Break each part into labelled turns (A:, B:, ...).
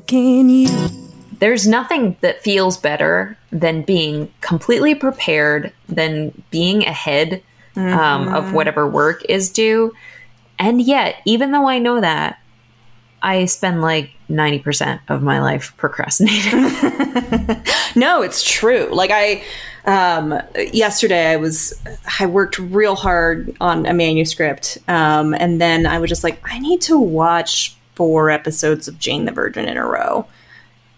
A: so can you.
B: There's nothing that feels better than being completely prepared, than being ahead um, of whatever work is due. And yet, even though I know that, I spend like 90% of my life procrastinating.
C: No, it's true. Like I um yesterday I was I worked real hard on a manuscript um and then I was just like I need to watch four episodes of Jane the Virgin in a row.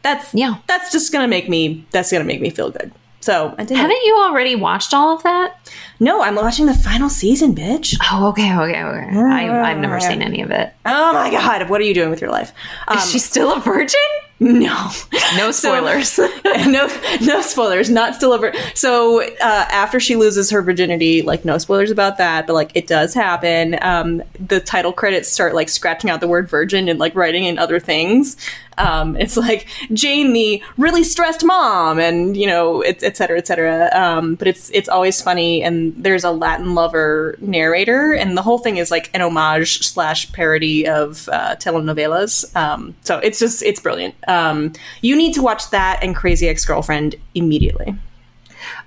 C: That's
B: Yeah.
C: That's just to make me that's to make me feel good. So, I did
B: Haven't you already watched all of that?
C: No, I'm watching the final season, bitch.
B: Oh, okay, okay, okay. I, I've never seen any of it.
C: Oh my god, what are you doing with your life? Um,
B: Is she still a virgin?
C: No.
B: No spoilers.
C: no no spoilers not still over. So uh, after she loses her virginity like no spoilers about that but like it does happen. Um, the title credits start like scratching out the word virgin and like writing in other things. Um, it's like jane the really stressed mom and you know et, et cetera et cetera. Um, but it's it's always funny and there's a latin lover narrator and the whole thing is like an homage slash parody of uh, telenovelas. Um, so it's just it's brilliant um, you need to watch that and crazy ex-girlfriend immediately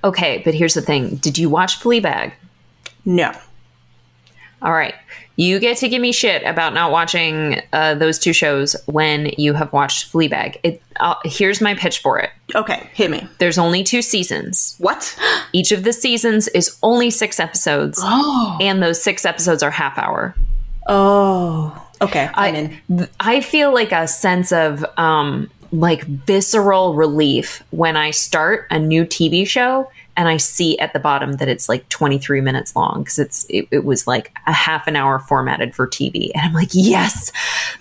B: okay, but here's the thing. Did you watch Fleabag?
C: no
B: All right. You get to give me shit about not watching uh, those two shows when you have watched Fleabag. It, uh, here's my pitch for it.
C: okay hit me
B: There's only two seasons.
C: what
B: Each of the seasons is only six episodes,
C: oh
B: and those six episodes are half hour.
C: oh okay i'm in.
B: th- I feel like a sense of um, like visceral relief when I start a new TV show and I see at the bottom that it's like 23 minutes long because it's it, it was like a half an hour formatted for TV and I'm like yes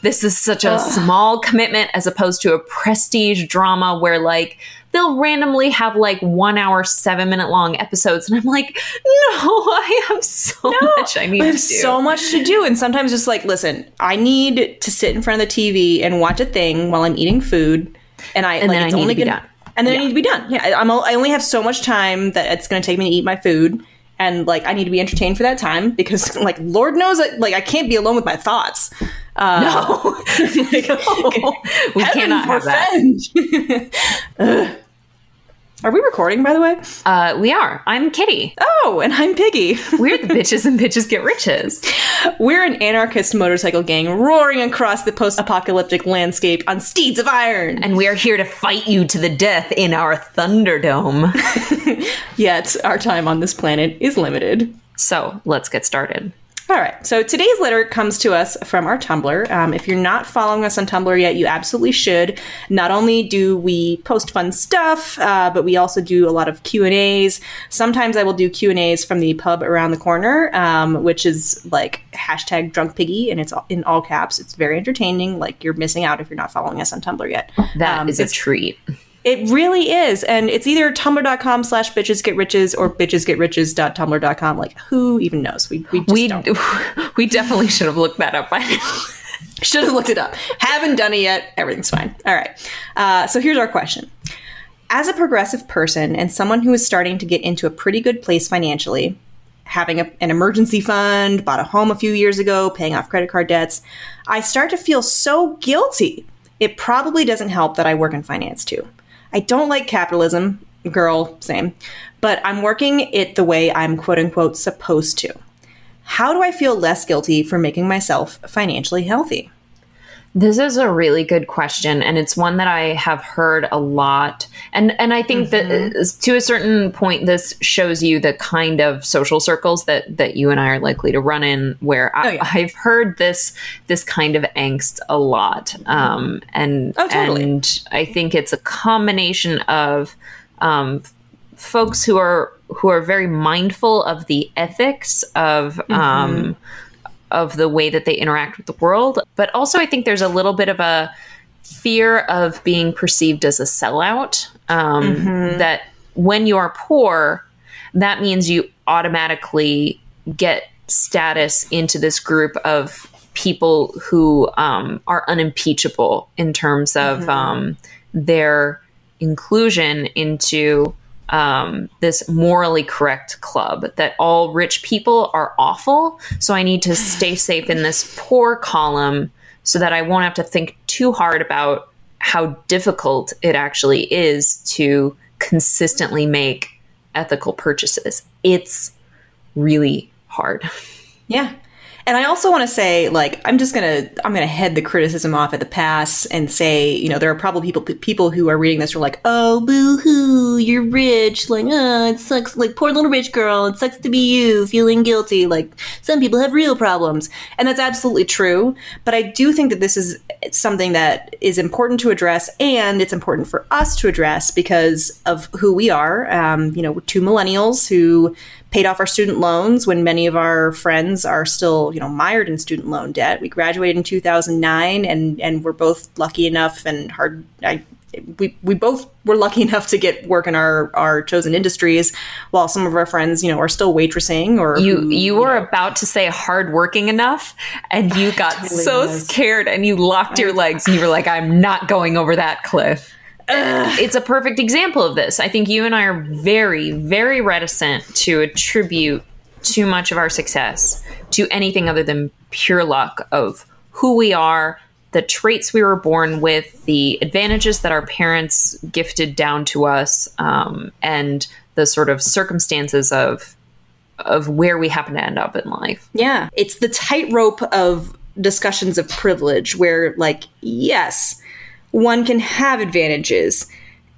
B: this is such a small commitment as opposed to a prestige drama where like they'll randomly have like one hour seven minute long episodes and I'm like no I have so much I need
C: I
B: to
C: have
B: do
C: so much to do, and sometimes just like, listen, I need to sit in front of the TV and watch a thing while I'm eating food, and I
B: And
C: like
B: then I
C: it's
B: need to be
C: gonna,
B: done.
C: and then
B: Yeah.
C: I need to be done. Yeah, I- I'm I only have so much time that it's going to take me to eat my food, and like I need to be entertained for that time because like Lord knows, that, like I can't be alone with my thoughts. Uh,
B: no we
C: heaven
B: cannot have that.
C: Are we recording, by the way?
B: Uh, we are. I'm Kitty.
C: Oh, and I'm Piggy.
B: We're the bitches and bitches get riches.
C: We're an anarchist motorcycle gang roaring across the post apocalyptic landscape on steeds of iron.
B: And we are here to fight you to the death in our Thunderdome.
C: Yet, our time on this planet is limited.
B: so let's get started.
C: All right, so today's letter comes to us from our Tumblr. Um, if you're not following us on Tumblr yet, you absolutely should. Not only do we post fun stuff, uh, but we also do a lot of Q and A's. Sometimes I will do Q and A's from the pub around the corner, um, which is like hashtag Drunk Piggy, and it's in all caps. It's very entertaining. Like you're missing out if you're not following us on Tumblr yet.
B: That is
C: Um,
B: a treat.
C: It really is. And it's either tumblr.com slash bitches get riches or bitches get bitchesgetriches.tumblr.com. Like, who even knows? We, we just
B: We
C: don't.
B: we definitely should have looked that up by now.
C: Should have looked it up. Haven't done it yet. Everything's fine. All right. Uh, so here's our question. As a progressive person and someone who is starting to get into a pretty good place financially, having a, an emergency fund, bought a home a few years ago, paying off credit card debts, I start to feel so guilty. It probably doesn't help that I work in finance too. I don't like capitalism, girl, same, but I'm working it the way I'm quote unquote supposed to. How do I feel less guilty for making myself financially healthy?
B: This is a really good question, and it's one that I have heard a lot. And and I think that uh, to a certain point, this shows you the kind of social circles that that you and I are likely to run in. Where I,
C: Oh, yeah.
B: I've heard this this kind of angst a lot, um, and
C: Oh, totally.
B: and I think it's a combination of um, folks who are who are very mindful of the ethics of um, of the way that they interact with the world. But also, I think there's a little bit of a fear of being perceived as a sellout. Um, That when you are poor, that means you automatically get status into this group of people who um, are unimpeachable in terms of um, their inclusion into um, this morally correct club that all rich people are awful. So I need to stay safe in this poor column so that I won't have to think too hard about how difficult it actually is to consistently make ethical purchases. It's really hard.
C: Yeah. And I also want to say, like, I'm just gonna, I'm gonna head the criticism off at the pass and say, you know, there are probably people, people who are reading this who are like, oh, boo hoo, you're rich, like, oh, it sucks, like, poor little rich girl, it sucks to be you, feeling guilty, like, some people have real problems, and that's absolutely true. But I do think that this is something that is important to address, and it's important for us to address because of who we are. Um, you know, we're two millennials who paid off our student loans when many of our friends are still, you know, mired in student loan debt. We graduated in 2009 and and we're both lucky enough and hard I we, we both were lucky enough to get work in our, our chosen industries while some of our friends, you know, are still waitressing or
B: You you were about to say hardworking enough, and you got
C: totally
B: so
C: was.
B: scared, and you locked your legs, and you were like, "I'm not going over that cliff." It's a perfect example of this. I think you and I are very, very reticent to attribute too much of our success to anything other than pure luck of who we are, the traits we were born with, the advantages that our parents gifted down to us, um, and the sort of circumstances of of where we happen to end up in life.
C: Yeah. It's the tightrope of discussions of privilege where, like, yes, one can have advantages,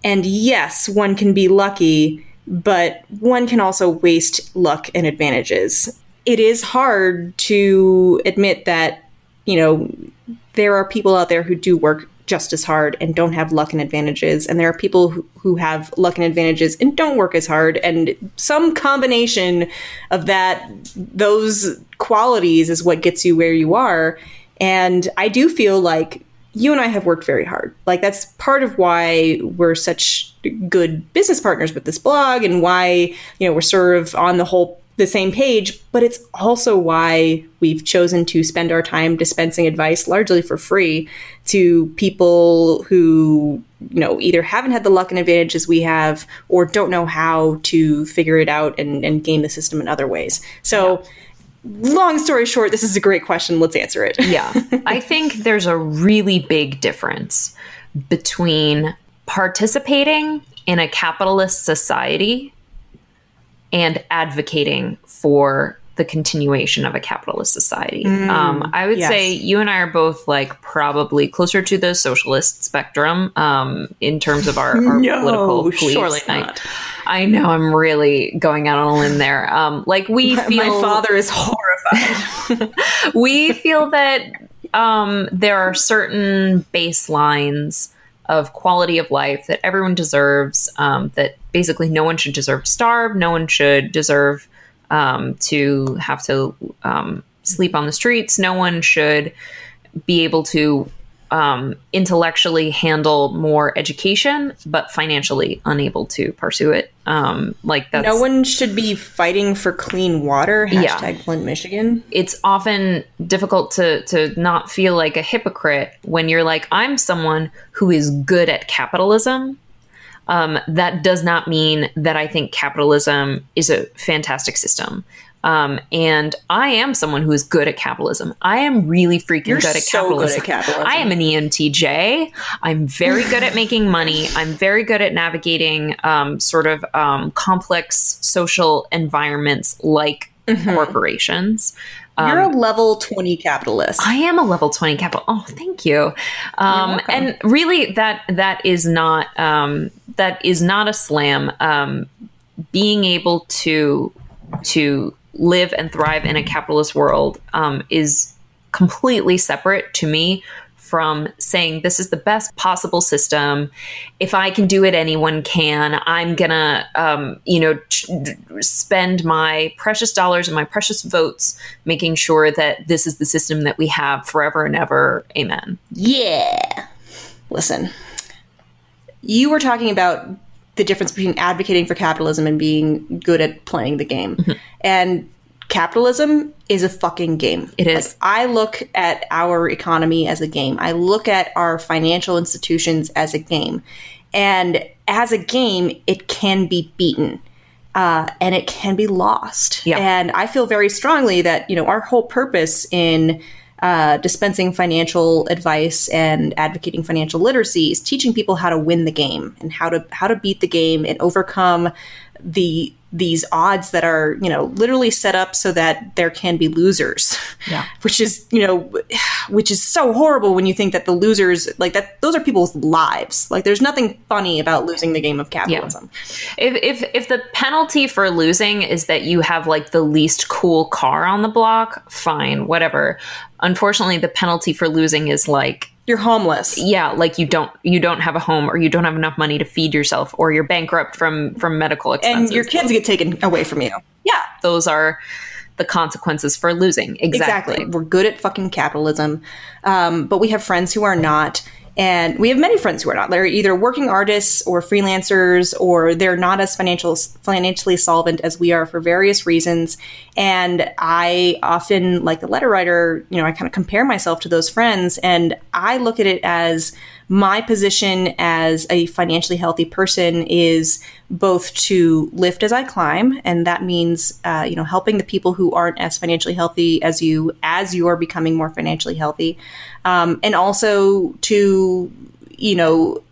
C: and yes, one can be lucky, but one can also waste luck and advantages. It is hard to admit that, you know, there are people out there who do work just as hard and don't have luck and advantages and there are people who, who have luck and advantages and don't work as hard and some combination of that those qualities is what gets you where you are and i do feel like you and i have worked very hard. Like that's part of why we're such good business partners with this blog and why you know we're sort of on the whole the same page, but it's also why we've chosen to spend our time dispensing advice largely for free to people who, you know, either haven't had the luck and advantages we have or don't know how to figure it out and, and game the system in other ways. So, long story short, this is a great question. Let's answer it.
B: Yeah. I think there's a really big difference between participating in a capitalist society and advocating for the continuation of a capitalist society. um, I would
C: yes.
B: say you and I are both like probably closer to the socialist spectrum um, in terms of our, our
C: No,
B: political beliefs.
C: surely
B: I-
C: not.
B: I, know I'm really going out on a limb there. Um, like we feel
C: My father is horrified.
B: we feel that um, there are certain baselines of quality of life that everyone deserves. Um, that basically no one should deserve to starve. No one should deserve um, to have to um, sleep on the streets. No one should be able to um, intellectually handle more education, but financially unable to pursue it. Um, like that's
C: no one should be fighting for clean water.
B: Yeah.
C: Flint, Michigan.
B: it's often difficult to to not feel like a hypocrite when you're like i'm someone who is good at capitalism um, that does not mean that i think capitalism is a fantastic system um, and I am someone who is good at capitalism. I am really freaking
C: You're
B: good at
C: so good
B: capitalism.
C: at capitalism.
B: I am an ENTJ. I'm very good at making money. I'm very good at navigating um, sort of um, complex social environments like corporations.
C: You're a level 20 capitalist.
B: I am a level 20 capital. Oh, thank you. Um, and really that that is not um, that is not a slam. Um, being able to to live and thrive in a capitalist world um, is completely separate to me from saying this is the best possible system. If I can do it, anyone can. I'm gonna, um, you know, ch- spend my precious dollars and my precious votes making sure that this is the system that we have forever and ever. Amen.
C: Yeah. Listen, you were talking about the difference between advocating for capitalism and being good at playing the game. And capitalism is a fucking game.
B: It is.
C: Like, I look at our economy as a game. I look at our financial institutions as a game. And as a game, it can be beaten. Uh, and it can be lost.
B: Yeah.
C: And I feel very strongly that, you know, our whole purpose in uh, dispensing financial advice and advocating financial literacy is teaching people how to win the game and how to how to beat the game and overcome the these odds that are you know literally set up so that there can be losers
B: Yeah.
C: which is you know which is so horrible when you think that the losers like that those are people's lives like there's nothing funny about losing the game of capitalism
B: If, if if the penalty for losing is that you have like the least cool car on the block, fine, whatever. Unfortunately, the penalty for losing is like
C: you're homeless
B: yeah, like you don't you don't have a home or you don't have enough money to feed yourself or you're bankrupt from from medical expenses.
C: and your kids get taken away from you yeah
B: Those are the consequences for losing. Exactly.
C: Exactly. We're good at fucking capitalism. Um, but we have friends who are not. And we have many friends who are not. They're either working artists or freelancers, or they're not as financial, financially solvent as we are for various reasons. And I often, like the letter writer, you know, I kind of compare myself to those friends, and I look at it as my position as a financially healthy person is both to lift as I climb, and that means uh, you know helping the people who aren't as financially healthy as you as you are becoming more financially healthy, um, and also to you know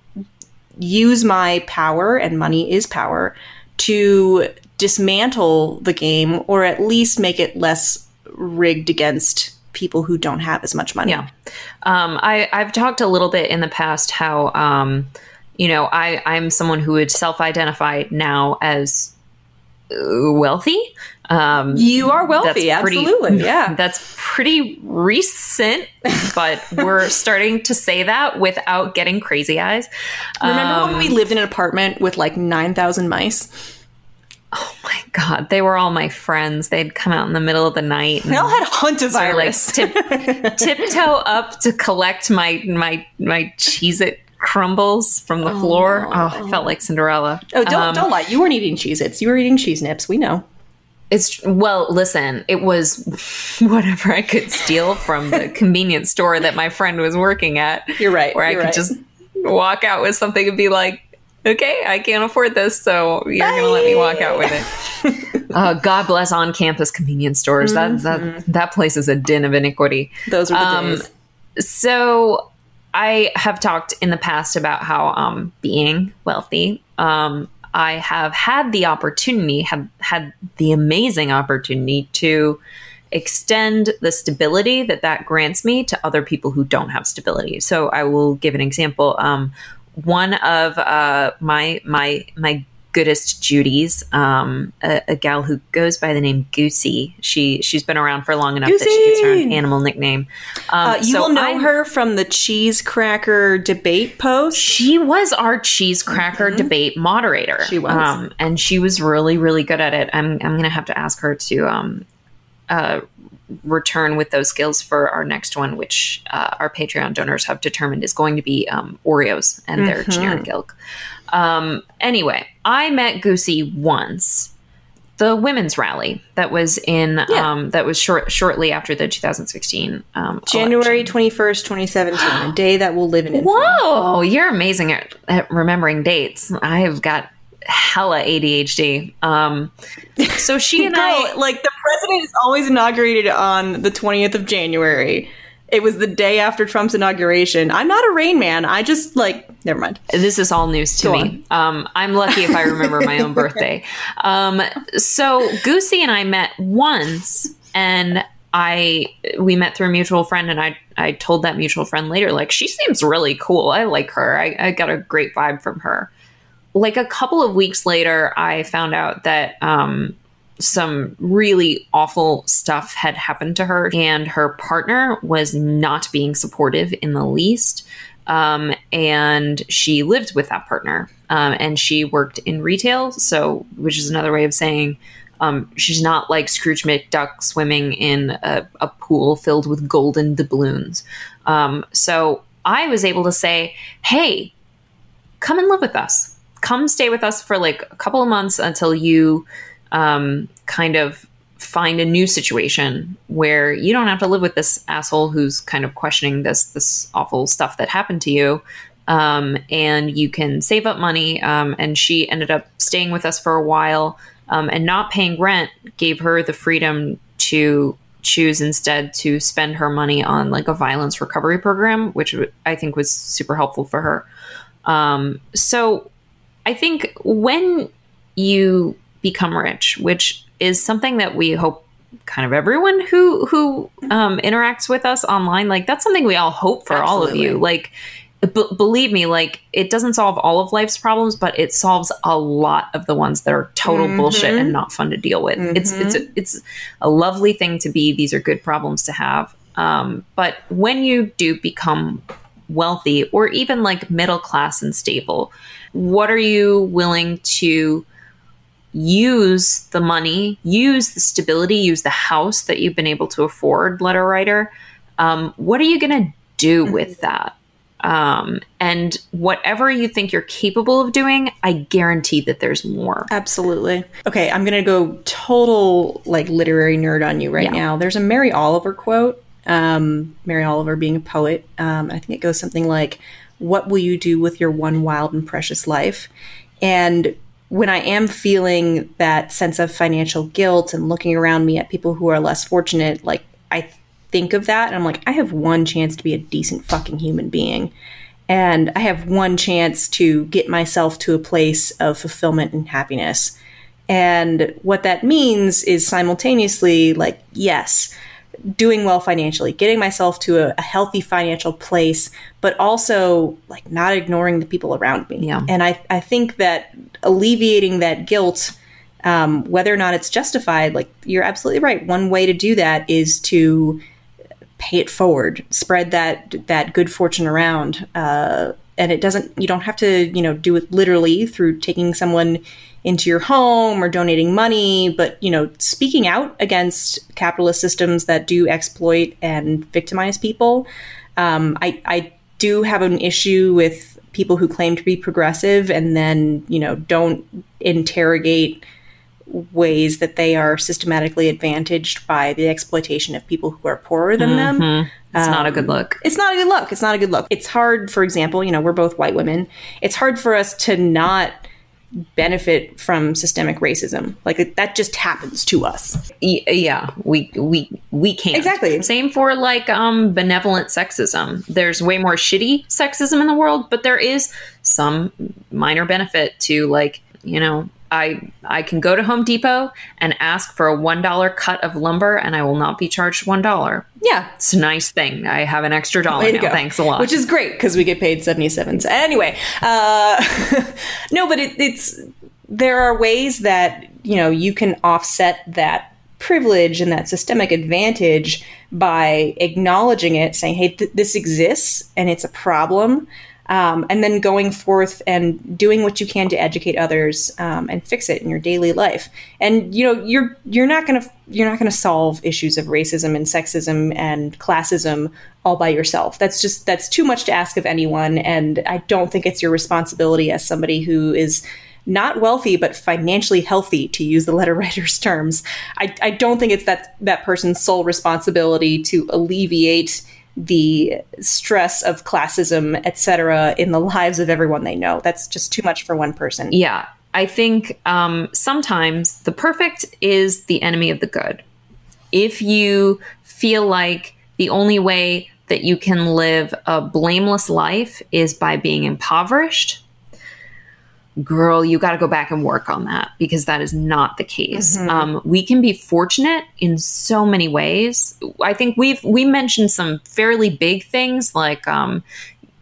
C: use my power and money is power to dismantle the game or at least make it less rigged against people who don't have as much money.
B: Yeah. Um, I, I've talked a little bit in the past how, um, you know, I, I'm someone who would self identify now as uh, wealthy. Um,
C: You are wealthy,
B: That's pretty-
C: absolutely. yeah.
B: that's pretty recent, but we're starting to say that without getting crazy eyes.
C: Remember when
B: Um,
C: we lived in an apartment with like 9,000 mice?
B: Oh God, they were all my friends. They'd come out in the middle of the night. And
C: They all had hantavirus.
B: like tip, tiptoe up to collect my my my Cheez It crumbles from the floor. Oh, I felt like Cinderella.
C: oh, don't,
B: Um,
C: don't lie. You weren't eating Cheez Its. You were eating cheese nips. We know.
B: It's well, listen, it was whatever I could steal from the convenience store that my friend was working at.
C: You're right,
B: Where I could
C: right.
B: just walk out with something and be like, okay, I can't afford this, so you're going to let me walk out with it. uh, God bless on campus convenience stores. That, that, that place is a den of iniquity.
C: Those were the
B: Um,
C: days.
B: So I have talked in the past about how um, being wealthy, um, I have had the opportunity, have had the amazing opportunity to extend the stability that that grants me to other people who don't have stability. So I will give an example. Um, one of uh, my my my goodest Judy's, um, a, a gal who goes by the name Goosey. She she's been around for long enough that she gets her own animal nickname. Um,
C: Uh, you
B: so
C: will know
B: I'm-
C: her from the cheese cracker debate post.
B: She was our cheese cracker debate moderator.
C: Mm-hmm. She was.
B: um, and she was really, really good at it. I'm, I'm going to have to ask her to um, uh, return with those skills for our next one, which uh, our Patreon donors have determined is going to be um, Oreos and their
C: Mm-hmm.
B: generic ilk. Um, anyway, I met Goosey once. The women's rally that was in
C: Yeah.
B: um, that was short, shortly after the 2016 um,
C: January
B: election.
C: 21st, 2017, a day that will live in infamy.
B: Whoa, you're amazing at, at remembering dates. I've got hella ADHD. Um, so she and
C: Girl,
B: I,
C: like the president is always inaugurated on the 20th of January. It was the day after Trump's inauguration. I'm not a rain man. I just like never mind.
B: this is all news to
C: Go
B: me. Um, I'm lucky if I remember my own birthday. Um, so Goosey and I met once, and I we met through a mutual friend, and I I told that mutual friend later, like she seems really cool. I like her. I, I got a great vibe from her. Like a couple of weeks later, I found out that um, some really awful stuff had happened to her, and her partner was not being supportive in the least. Um, and she lived with that partner, um, and she worked in retail, so which is another way of saying um, she's not like Scrooge McDuck swimming in a, a pool filled with golden doubloons. Um, so I was able to say, "Hey, come and live with us. Come stay with us for like a couple of months until you um, kind of find a new situation where you don't have to live with this asshole who's kind of questioning this this awful stuff that happened to you. Um, and you can save up money um, and she ended up staying with us for a while um, and not paying rent gave her the freedom to choose instead to spend her money on like a violence recovery program which i think was super helpful for her. Um, so i think when you become rich which is something that we hope kind of everyone who who um, interacts with us online like that's something we all hope for all of you. Like b- believe me like it doesn't solve all of life's problems but it solves a lot of the ones that are total bullshit and not fun to deal with. It's it's a, it's a lovely thing to be. These are good problems to have. Um, but when you do become wealthy or even like middle class and stable what are you willing to use the money, use the stability, use the house that you've been able to afford, letter writer. Um, what are you going to do with that? Um, and whatever you think you're capable of doing, I guarantee that there's more.
C: Absolutely. Okay, I'm gonna go total like literary nerd on you right
B: Yeah.
C: now. There's a Mary Oliver quote. Um, Mary Oliver being a poet. Um, I think it goes something like, "What will you do with your one wild and precious life?" And when I am feeling that sense of financial guilt and looking around me at people who are less fortunate, like I think of that and I'm like, I have one chance to be a decent fucking human being. And I have one chance to get myself to a place of fulfillment and happiness. And what that means is simultaneously, like, yes, doing well financially, getting myself to a, a healthy financial place, but also like not ignoring the people around me.
B: Yeah.
C: And I, I think that alleviating that guilt, um, whether or not it's justified, like you're absolutely right. One way to do that is to pay it forward, spread that that good fortune around. Uh, and it doesn't you don't have to you know do it literally through taking someone into your home or donating money but you know speaking out against capitalist systems that do exploit and victimize people. Um, I, I do have an issue with people who claim to be progressive and then you know don't interrogate ways that they are systematically advantaged by the exploitation of people who are poorer than them
B: It's not a good look.
C: it's not a good look. It's not a good look. It's hard, for example, you know, we're both white women. It's hard for us to not benefit from systemic racism. Like that just happens to us.
B: Yeah, we we we can't
C: Exactly.
B: Same for like um benevolent sexism. There's way more shitty sexism in the world, but there is some minor benefit to like you know. I, I can go to Home Depot and ask for a one dollar cut of lumber, and I will not be charged one dollar.
C: Yeah.
B: It's a nice thing. I have an extra dollar now.
C: go.
B: Thanks a lot.
C: Which is great because we get paid 77 cents. Anyway, uh, no, but it, it's there are ways that, you know, you can offset that privilege and that systemic advantage by acknowledging it, saying, hey, th- this exists and it's a problem. Um, and then going forth and doing what you can to educate others um, and fix it in your daily life. And you know, you're you're not gonna you're not gonna solve issues of racism and sexism and classism all by yourself. That's just that's too much to ask of anyone. And I don't think it's your responsibility as somebody who is not wealthy but financially healthy to use the letter writer's terms I, I don't think it's that that person's sole responsibility to alleviate the stress of classism etc in the lives of everyone they know. That's just too much for one person.
B: Yeah, I think um, sometimes the perfect is the enemy of the good. If you feel like the only way that you can live a blameless life is by being impoverished, girl, you got to go back and work on that because that is not the case. Um, we can be fortunate in so many ways. I think we've we mentioned some fairly big things like um,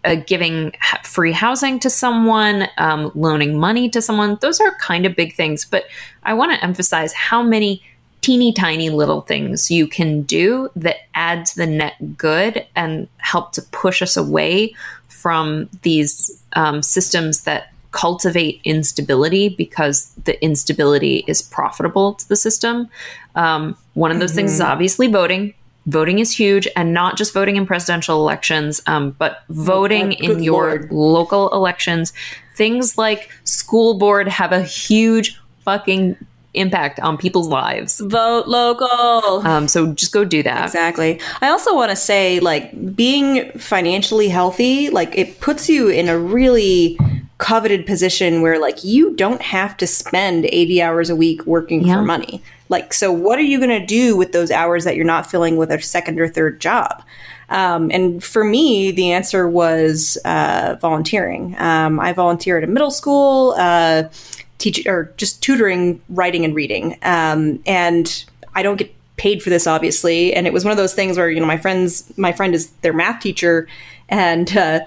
B: uh, giving free housing to someone, um, loaning money to someone. Those are kind of big things, but I want to emphasize how many teeny tiny little things you can do that add to the net good and help to push us away from these um, systems that cultivate instability because the instability is profitable to the system. Um, one of those things is obviously voting. Voting is huge, and not just voting in presidential elections, um, but voting
C: good
B: in your
C: Lord.
B: local elections. Things like school board have a huge fucking impact on people's lives.
C: Vote local.
B: Um, so just go do that.
C: Exactly. I also want to say, like, being financially healthy, like, it puts you in a really coveted position where, like, you don't have to spend 80 hours a week working
B: Yeah.
C: for money. Like, so what are you going to do with those hours that you're not filling with a second or third job? Um, and for me, the answer was uh, volunteering. Um, I volunteer at a middle school, uh, teach or just tutoring writing and reading. Um, and I don't get paid for this, obviously. And it was one of those things where you know my friends, my friend is their math teacher, and uh,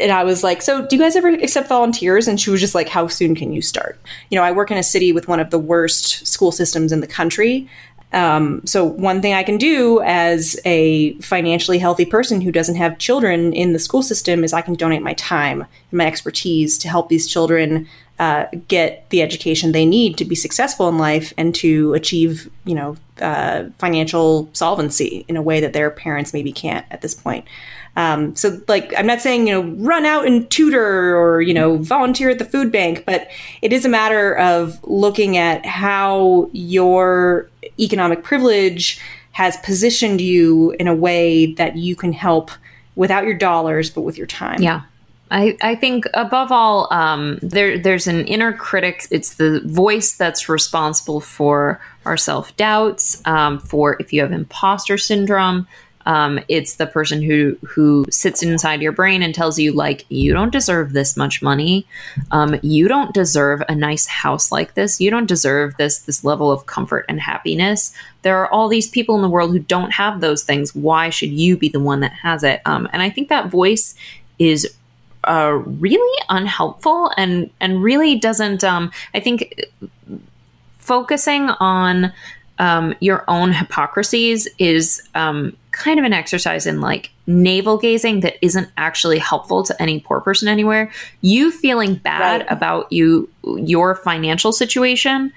C: and I was like, so do you guys ever accept volunteers? And she was just like, how soon can you start? You know, I work in a city with one of the worst school systems in the country. Um, so one thing I can do as a financially healthy person who doesn't have children in the school system is I can donate my time and my expertise to help these children uh, get the education they need to be successful in life and to achieve, you know, uh, financial solvency in a way that their parents maybe can't at this point. Um, so, like, I'm not saying, you know, run out and tutor or, you know, volunteer at the food bank, but it is a matter of looking at how your economic privilege has positioned you in a way that you can help without your dollars, but with your time.
B: Yeah. I, I think above all, um, there there's an inner critic. It's the voice that's responsible for our self doubts, um, for if you have imposter syndrome. Um, it's the person who who sits inside your brain and tells you like you don't deserve this much money, um, you don't deserve a nice house like this, you don't deserve this this level of comfort and happiness. There are all these people in the world who don't have those things. Why should you be the one that has it? Um, and I think that voice is uh, really unhelpful and and really doesn't. Um, I think focusing on um, your own hypocrisies is um, kind of an exercise in like navel gazing that isn't actually helpful to any poor person anywhere. You feeling bad
C: Right.
B: about you your financial situation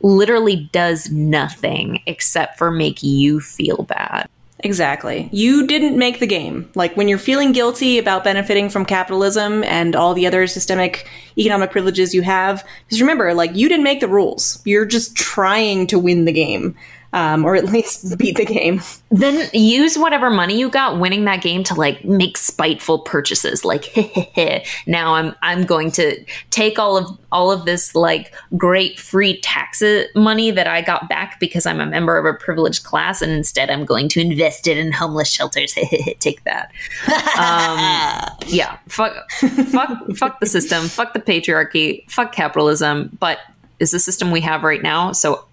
B: literally does nothing except for make you feel bad.
C: Exactly. You didn't make the game. Like when you're feeling guilty about benefiting from capitalism and all the other systemic economic privileges you have, just remember, like you didn't make the rules. You're just trying to win the game, um, or at least beat the game.
B: then use whatever money you got winning that game to like make spiteful purchases. Like now i'm i'm going to take all of all of this like great free tax money that i got back because i'm a member of a privileged class and instead i'm going to invest it in homeless shelters. Take that. Um, yeah fuck fuck fuck the system. Fuck the patriarchy. Fuck capitalism. But is the system we have right now. So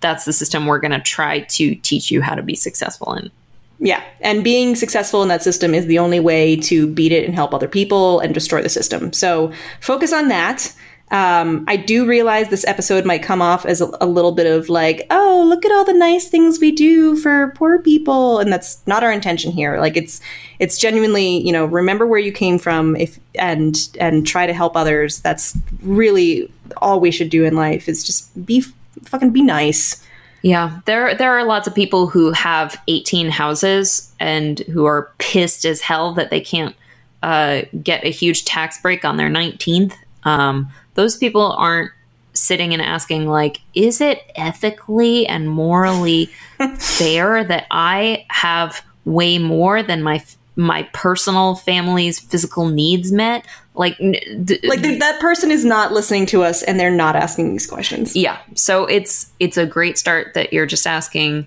B: that's the system we're going to try to teach you how to be successful in.
C: Yeah, and being successful in that system is the only way to beat it and help other people and destroy the system. So focus on that. Um, I do realize this episode might come off as a, a little bit of like, oh, look at all the nice things we do for poor people, and that's not our intention here. Like it's it's genuinely, you know, remember where you came from, if and and try to help others. That's really all we should do in life is just be fucking be nice.
B: Yeah, there there are lots of people who have 18 houses and who are pissed as hell that they can't uh, get a huge tax break on their 19th. Um, those people aren't sitting and asking like, is it ethically and morally fair that I have way more than my my personal family's physical needs met? Like,
C: Like th- that person is not listening to us, and they're not asking these questions.
B: yeah so it's it's a great start that you're just asking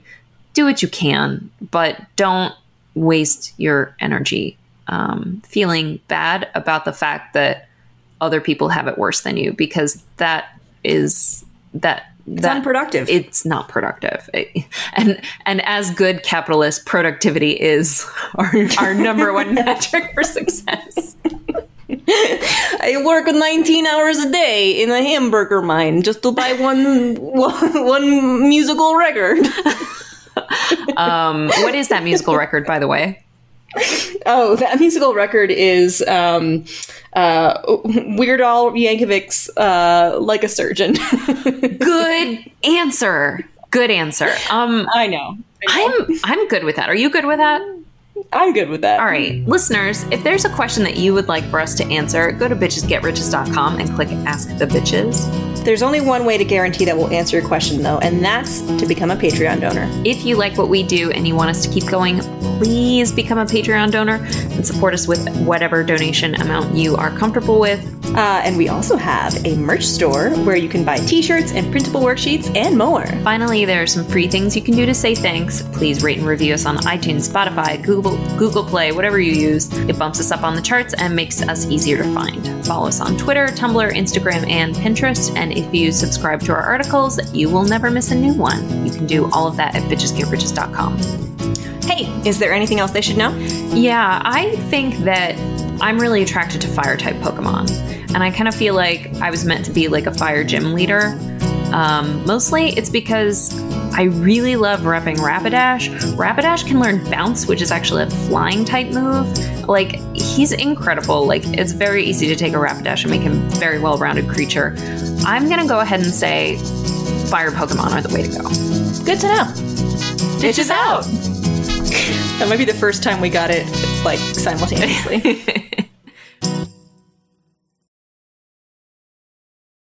B: do what you can but don't waste your energy um, feeling bad about the fact that other people have it worse than you because that is that
C: It's
B: that
C: unproductive.
B: it's not productive and and as good capitalist productivity is our, our number one metric for success
C: I work 19 hours a day in a hamburger mine just to buy one one, one musical record.
B: um, what is that musical record by the way
C: Oh, that musical record is um, uh, Weird Al Yankovic's uh, "Like a Surgeon."
B: good answer. Good answer. Um
C: I know.
B: i'm i'm good with that. Are you good with that?
C: I'm good with that.
B: all right. Listeners if there's a question that you would like for us to answer go to bitchesgetriches.com and click ask the bitches
C: There's only one way to guarantee that we'll answer your question, though, and that's to become a Patreon donor.
B: If you like what we do and you want us to keep going, please become a Patreon donor and support us with whatever donation amount you are comfortable with.
C: Uh, and we also have a merch store where you can buy t shirts and printable worksheets and more.
B: Finally, there are some free things you can do to say thanks. Please rate and review us on iTunes, Spotify, Google, Google Play, whatever you use. It bumps us up on the charts and makes us easier to find. Follow us on Twitter, Tumblr, Instagram, and Pinterest. And if you subscribe to our articles, you will never miss a new one. You can do all of that at bitchesgetriches.com.
C: Hey, is there anything else they should know?
B: Yeah, I think that I'm really attracted to fire type Pokemon. And I kind of feel like I was meant to be like a fire gym leader. Um, mostly it's because I really love repping Rapidash. Rapidash can learn Bounce, which is actually a flying type move. Like, he's incredible. Like, it's very easy to take a Rapidash and make him a very well rounded creature. I'm gonna go ahead and say fire Pokemon are the way to go.
C: Good to know. Bitches out. that might be the first time we got it like simultaneously.